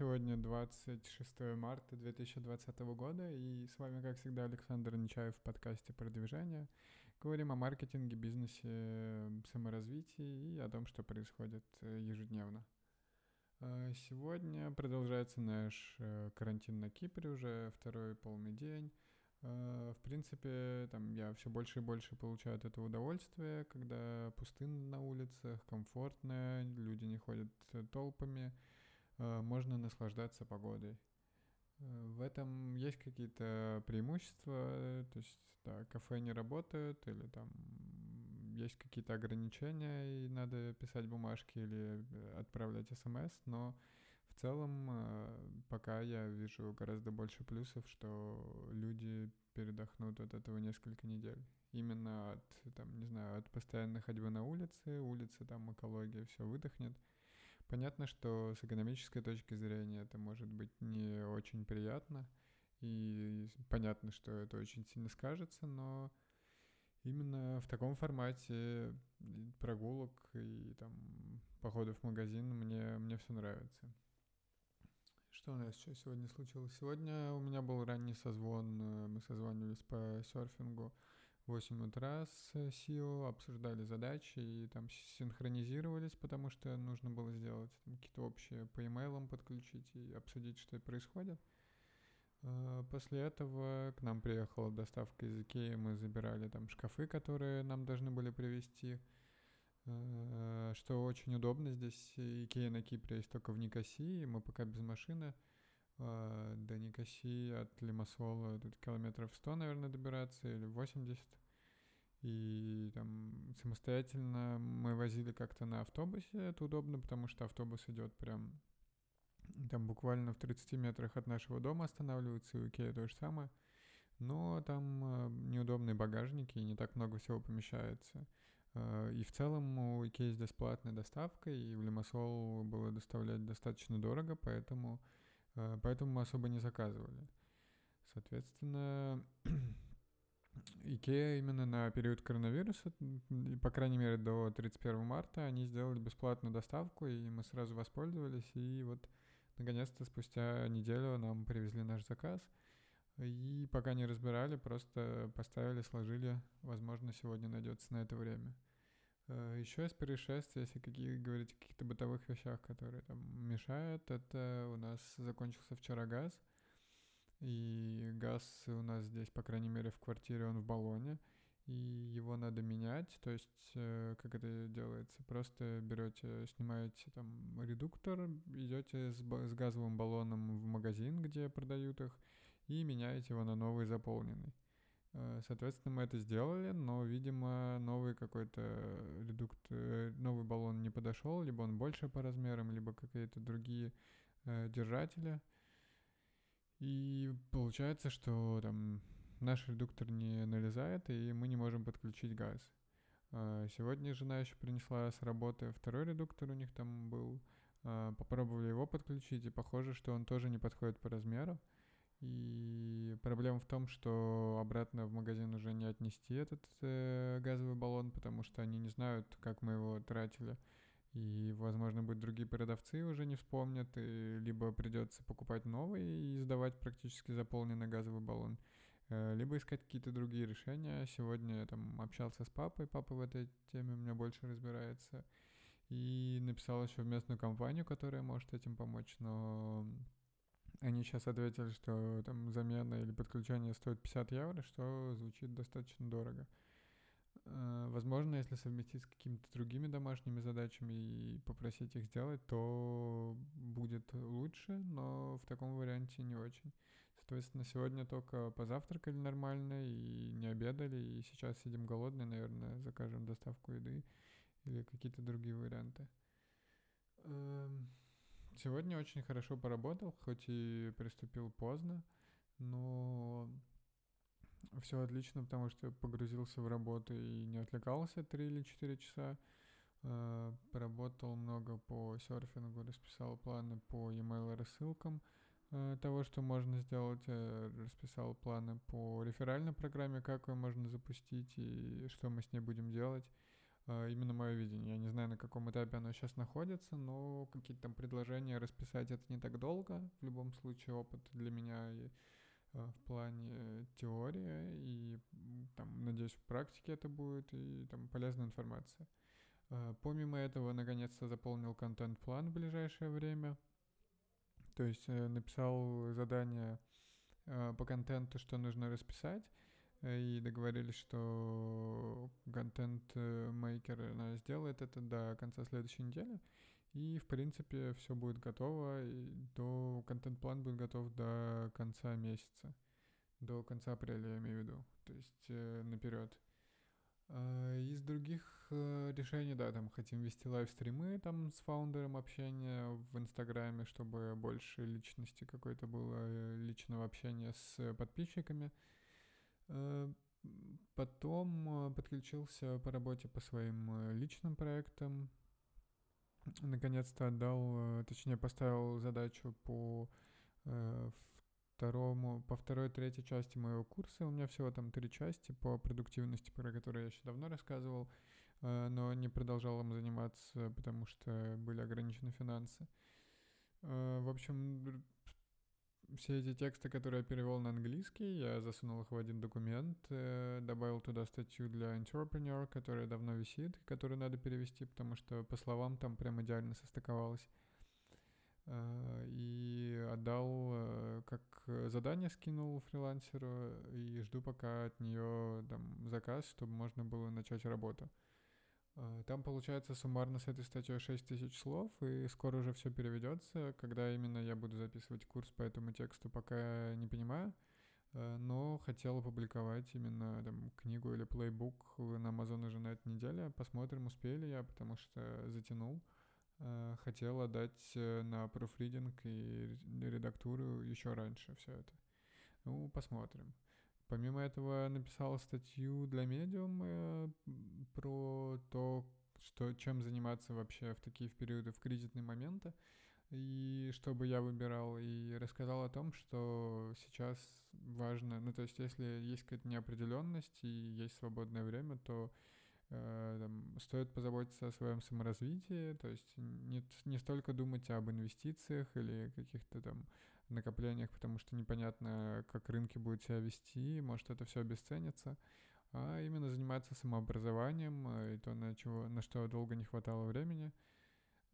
Сегодня 26 марта 2020 года, и с вами, как всегда, Александр Нечаев в подкасте «Продвижение». Говорим о маркетинге, бизнесе, саморазвитии и о том, что происходит э, ежедневно. Э, сегодня продолжается наш э, карантин на Кипре уже второй полный день. В принципе, там я все больше и больше получаю от этого удовольствие, когда пустынно на улицах, комфортно, люди не ходят толпами – можно наслаждаться погодой. Э, в этом есть какие-то преимущества, то есть да, кафе не работают или там есть какие-то ограничения и надо писать бумажки или э, отправлять смс, но в целом пока я вижу гораздо больше плюсов, что люди передохнут от этого несколько недель. Именно от, там, не знаю, от постоянной ходьбы на улице, улица, там, экология, все выдохнет. Понятно, что с экономической точки зрения это может быть не очень приятно, и понятно, что это очень сильно скажется, но именно в таком формате прогулок и там походов в магазин мне, мне все нравится. Что у нас еще сегодня случилось? Сегодня у меня был ранний созвон, э, мы созванивались по серфингу 8 утра с SEO, обсуждали задачи и там синхронизировались, потому что нужно было сделать какие-то общие по имейлам подключить и обсудить, что происходит. А, после этого к нам приехала доставка из Икеи, мы забирали там шкафы, которые нам должны были привезти. А, что очень удобно, здесь Икея на Кипре есть только в Никосии, мы пока без машины. А, до Никосии от Лимассола тут километров 100, наверное, добираться, или 80. И там самостоятельно мы возили как-то на автобусе, это удобно, потому что автобус идет прям там буквально в 30 метрах от нашего дома останавливается, и у Икея то же самое. Но там э, неудобные багажники, и не так много всего помещается. И в целом у Икеи здесь платная доставка, и в Лимассол было доставлять достаточно дорого, поэтому, поэтому мы особо не заказывали. Соответственно, Икея именно на период коронавируса, по крайней мере до 31 марта, они сделали бесплатную доставку, и мы сразу воспользовались, и вот наконец-то спустя неделю нам привезли наш заказ, и пока не разбирали, просто поставили, сложили, возможно, сегодня найдется на это время. Э, Еще из происшествий, если какие, говорить о каких-то бытовых вещах, которые там мешают, это у нас закончился вчера газ — и газ у нас здесь, по крайней мере, в квартире, он в баллоне. И его надо менять. То есть, э, как это делается? Просто берете, снимаете там редуктор, идете с, с газовым баллоном в магазин, где продают их, и меняете его на новый заполненный. Э, соответственно, мы это сделали, но, видимо, новый какой-то редукт, э, новый баллон не подошел, либо он больше по размерам, либо какие-то другие держатели. И получается, что там наш редуктор не налезает, и мы не можем подключить газ. Сегодня жена еще принесла с работы второй редуктор, у них там был. Попробовали его подключить, и похоже, что он тоже не подходит по размеру. И проблема в том, что обратно в магазин уже не отнести этот э, газовый баллон, потому что они не знают, как мы его тратили. И, возможно, быть другие продавцы уже не вспомнят, и либо придется покупать новый и сдавать практически заполненный газовый баллон, э, либо искать какие-то другие решения. Сегодня я там общался с папой, папа в этой теме у меня больше разбирается, и написал еще в местную компанию, которая может этим помочь, но они сейчас ответили, что там замена или подключение стоит 50 евро, что звучит достаточно дорого. Э, возможно, если совместить с какими-то другими домашними задачами и попросить их сделать, то будет лучше, но в таком варианте не очень. Соответственно, сегодня только позавтракали нормально и не обедали, и сейчас сидим голодные, наверное, закажем доставку еды или какие-то другие варианты. Сегодня очень хорошо поработал, хоть и приступил поздно, но все отлично, потому что погрузился в работу и не отвлекался 3 или 4 часа. Э, поработал много по серфингу, расписал планы по e-mail рассылкам э, того, что можно сделать, э, расписал планы по реферальной программе, как ее можно запустить и что мы с ней будем делать. А, именно мое видение. Я не знаю, на каком этапе оно сейчас находится, но какие-то там предложения расписать это не так долго. В любом случае опыт для меня а, в плане теории, и там, надеюсь, в практике это будет, и там полезная информация. А, помимо этого, наконец-то заполнил контент-план в ближайшее время. То есть э, написал задание по контенту, что нужно расписать, и договорились, что контент-мейкер она сделает это до конца следующей недели. И, в принципе, все будет готово, и до контент-план будет готов до конца месяца. До конца апреля, я имею в виду. То есть э, наперед. Э, из других э, решений, да, там хотим вести live стримы там с фаундером общения в Инстаграме, чтобы больше личности какой-то было, э, личного общения с подписчиками. Э, потом э, подключился по работе по своим э, личным проектам. Наконец-то отдал, точнее поставил задачу по второму, по второй, третьей части моего курса. У меня всего там три части по продуктивности, про которые я еще давно рассказывал, но не продолжал им заниматься, потому что были ограничены финансы. В общем, все эти тексты, которые я перевел на английский, я засунул их в один документ, э, добавил туда статью для Entrepreneur, которая давно висит, которую надо перевести, потому что по словам там прям идеально состыковалось. Э, и отдал, э, как задание скинул фрилансеру, и жду пока от нее там заказ, чтобы можно было начать работу. А, там получается суммарно с этой статьей 6 тысяч слов, и скоро уже все переведется. Когда именно я буду записывать курс по этому тексту, пока не понимаю. А, но хотел опубликовать именно там, книгу или плейбук на Amazon уже на этой неделе. Посмотрим, успею ли я, потому что затянул. А, хотел отдать э, на профридинг и редактуру еще раньше все это. Ну, посмотрим. Помимо этого написал статью для Medium э, про то, что, чем заниматься вообще в такие в периоды, в кризисные моменты, и что бы я выбирал, и рассказал о том, что сейчас важно, ну то есть если есть какая-то неопределенность и есть свободное время, то э, там, стоит позаботиться о своем саморазвитии, то есть не, не столько думать об инвестициях или каких-то там накоплениях, потому что непонятно, как рынки будут себя вести, может это все обесценится, а именно заниматься самообразованием э, и то, на, чего, на что долго не хватало времени.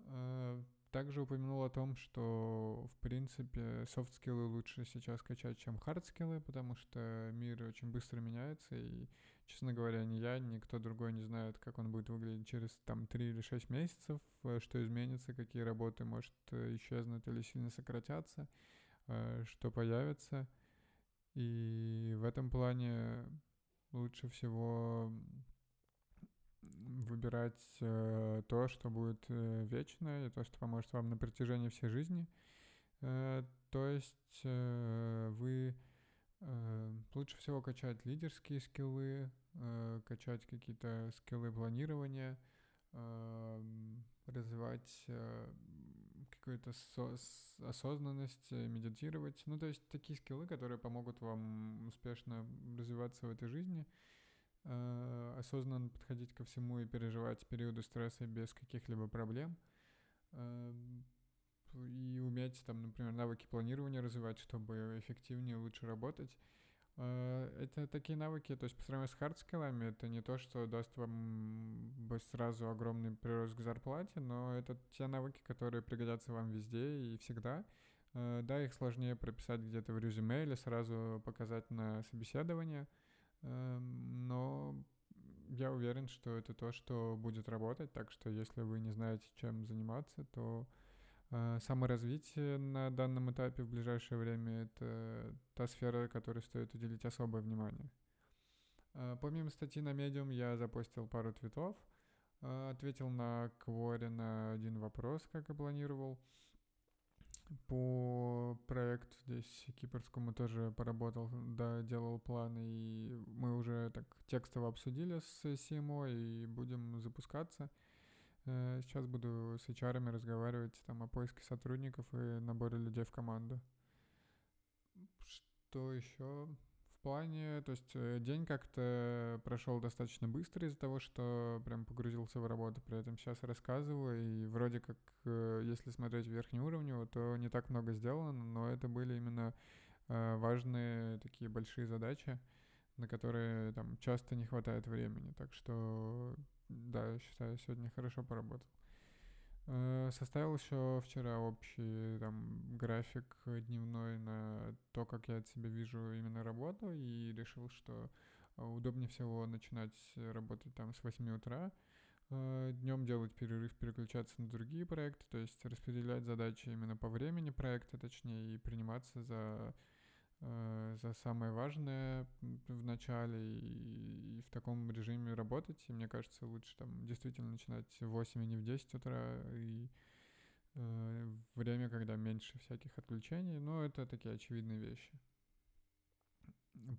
Э, также упомянул о том, что, в принципе, софт-скиллы лучше сейчас качать, чем хард-скиллы, потому что мир очень быстро меняется, и, честно говоря, ни я, ни кто другой не знает, как он будет выглядеть через там 3 или 6 месяцев, э, что изменится, какие работы, может, исчезнут или сильно сократятся. Э, что появится. И в этом плане лучше всего выбирать э, то, что будет э, вечно, и то, что поможет вам на протяжении всей жизни. То есть вы лучше всего качать лидерские скиллы, качать какие-то скиллы планирования, развивать какую-то со- осознанность, э, медитировать. Ну, то есть такие скиллы, которые помогут вам успешно развиваться в этой жизни, э, осознанно подходить ко всему и переживать периоды стресса без каких-либо проблем. Э, и уметь там, например, навыки планирования развивать, чтобы эффективнее, лучше работать. Э, это такие навыки, то есть по сравнению с хардскиллами, это не то, что даст вам сразу огромный прирост к зарплате, но это те навыки, которые пригодятся вам везде и всегда. Э, да, их сложнее прописать где-то в резюме или сразу показать на собеседование, эм, но я уверен, что это то, что будет работать, так что если вы не знаете, чем заниматься, то саморазвитие на данном этапе в ближайшее время — это та сфера, которой стоит уделить особое внимание. Э, помимо статьи на Medium я запостил пару твитов, э, ответил на Кворе на один вопрос, как и планировал. По проекту здесь кипрскому тоже поработал, да, делал планы, и мы уже так текстово обсудили с CMO и будем запускаться — сейчас буду с HR разговаривать там о поиске сотрудников и наборе людей в команду. Что еще? В плане, то есть э, день как-то прошел достаточно быстро из-за того, что прям погрузился в работу, при этом сейчас рассказываю, и вроде как, э, если смотреть верхнеуровнево, то не так много сделано, но это были именно э, важные такие большие задачи, на которые там часто не хватает времени, так что да, я считаю, сегодня хорошо поработал. Э, составил еще вчера общий там график дневной на то, как я от себя вижу именно работу, и решил, что э, удобнее всего начинать работать там с 8 утра, э, днем делать перерыв, переключаться на другие проекты, то есть распределять задачи именно по времени проекта, точнее, и приниматься за за самое важное в начале и, и в таком режиме работать. И мне кажется, лучше там действительно начинать в 8, а не в 10 утра. И э, время, когда меньше всяких отключений. Но это такие очевидные вещи.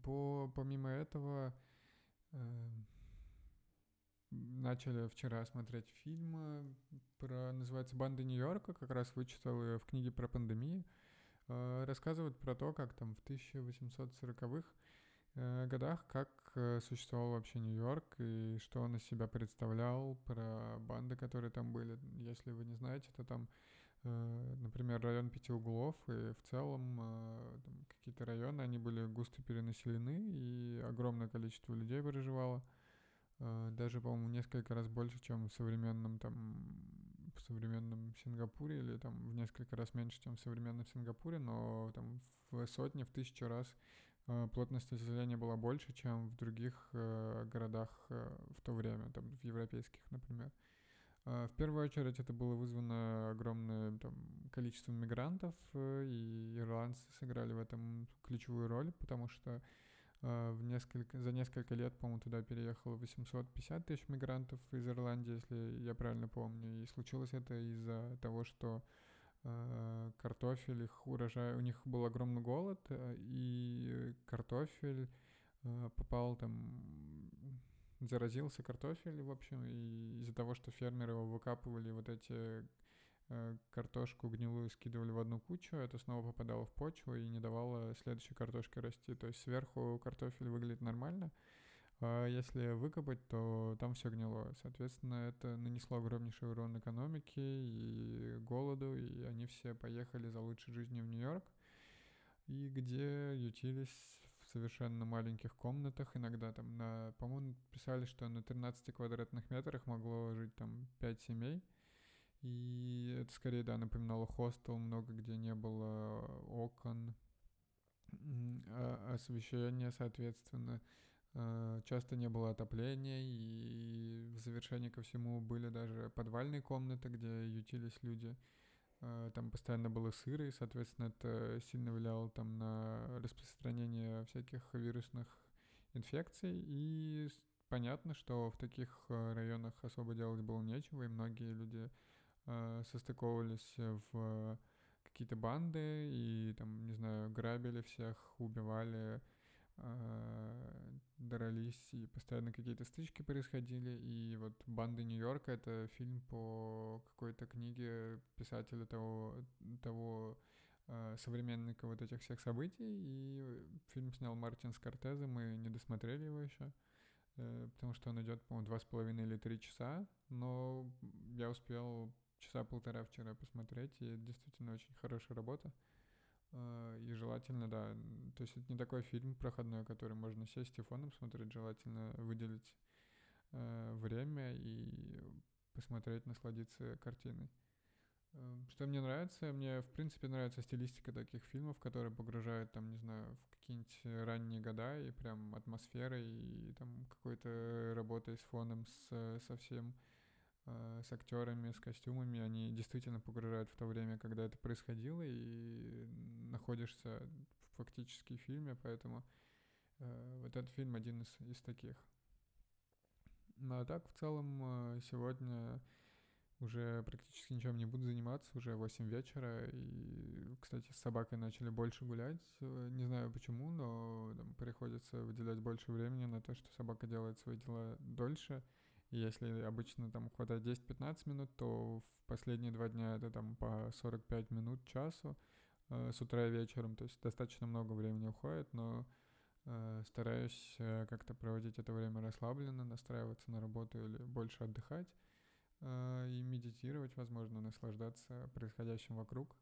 По, помимо этого, э, начали вчера смотреть фильм про, называется «Банды Нью-Йорка», как раз вычитал ее в книге про пандемию. Э, рассказывают про то, как там в 1840-х э, годах, как э, существовал вообще Нью-Йорк и что он из себя представлял, про банды, которые там были. Если вы не знаете, то там, например, район Пяти Углов и в целом какие-то районы, они были густо перенаселены и огромное количество людей проживало. Даже, по-моему, несколько раз больше, чем в современном там современном Сингапуре или там в несколько раз меньше, чем в современном Сингапуре, но там в сотни, в тысячи раз э, плотность населения была больше, чем в других э, городах э, в то время, там в европейских, например. В первую очередь это было вызвано огромным там, количеством мигрантов, и ирландцы сыграли в этом ключевую роль, потому что в несколько, за несколько лет, по-моему, туда переехало 850 тысяч мигрантов из Ирландии, если я правильно помню. И случилось это из-за того, что э, картофель, их урожай, у них был огромный голод, э, и картофель э, попал там, заразился картофель, в общем, и из-за того, что фермеры его выкапывали вот эти картошку гнилую скидывали в одну кучу, это снова попадало в почву и не давало следующей картошке расти. То есть сверху картофель выглядит нормально, а если выкопать, то там все гнило. Соответственно, это нанесло огромнейший урон экономике и голоду, и они все поехали за лучшей жизнью в Нью-Йорк, и где ютились в совершенно маленьких комнатах, иногда там на, по-моему, писали, что на 13 квадратных метрах могло жить там 5 семей — и это скорее, да, напоминало хостел, много где не было окон, а освещения, соответственно. А, часто не было отопления, и в завершение ко всему были даже подвальные комнаты, где ютились люди. А, там постоянно было сыро, и, соответственно, это сильно влияло там на распространение всяких вирусных инфекций. И понятно, что в таких районах особо делать было нечего, и многие люди э, состыковывались в какие-то банды и там, не знаю, грабили всех, убивали, э, дрались, и постоянно какие-то стычки происходили. И вот «Банды Нью-Йорка» — это фильм по какой-то книге писателя того, того э, современника вот этих всех событий. И фильм снял Мартин Скорсезе, мы не досмотрели его еще э, потому что он идет, по-моему, два с половиной или три часа, но я успел часа полтора вчера посмотреть, и это действительно очень хорошая работа. А, и желательно, да, то есть это не такой фильм проходной, который можно сесть и фоном смотреть, желательно выделить э, время и посмотреть, насладиться картиной. Э, что мне нравится? Мне, в принципе, нравится стилистика таких фильмов, которые погружают, там, не знаю, в какие-нибудь ранние года, и прям атмосферой, и там какой-то работой с фоном, с совсем Э, с актерами, с костюмами, они действительно погружают в то время, когда это происходило, и находишься фактически в фильме, поэтому э, вот этот фильм один из, из таких. Ну а так, в целом, э, сегодня уже практически ничем не буду заниматься, уже 8 вечера, и, кстати, с собакой начали больше гулять, э, не знаю почему, но там, приходится выделять больше времени на то, что собака делает свои дела дольше, если обычно там хватает 10-15 минут, то в последние два дня это там по 45 минут, часу э, с утра и вечером. То есть достаточно много времени уходит, но Э, стараюсь э, как-то проводить это время расслабленно, настраиваться на работу или больше отдыхать э, и медитировать, возможно, наслаждаться происходящим вокруг.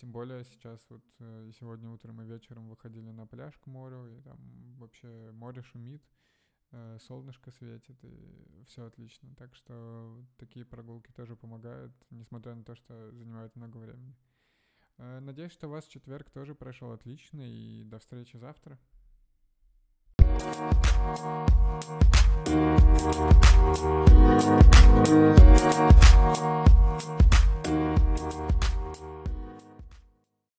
Тем более сейчас вот и сегодня утром и вечером выходили на пляж к морю, и там вообще море шумит, Э, солнышко светит, и все отлично. Так что такие прогулки тоже помогают, несмотря на то, что занимают много времени. Э, надеюсь, что у вас четверг тоже прошел отлично, и до встречи завтра.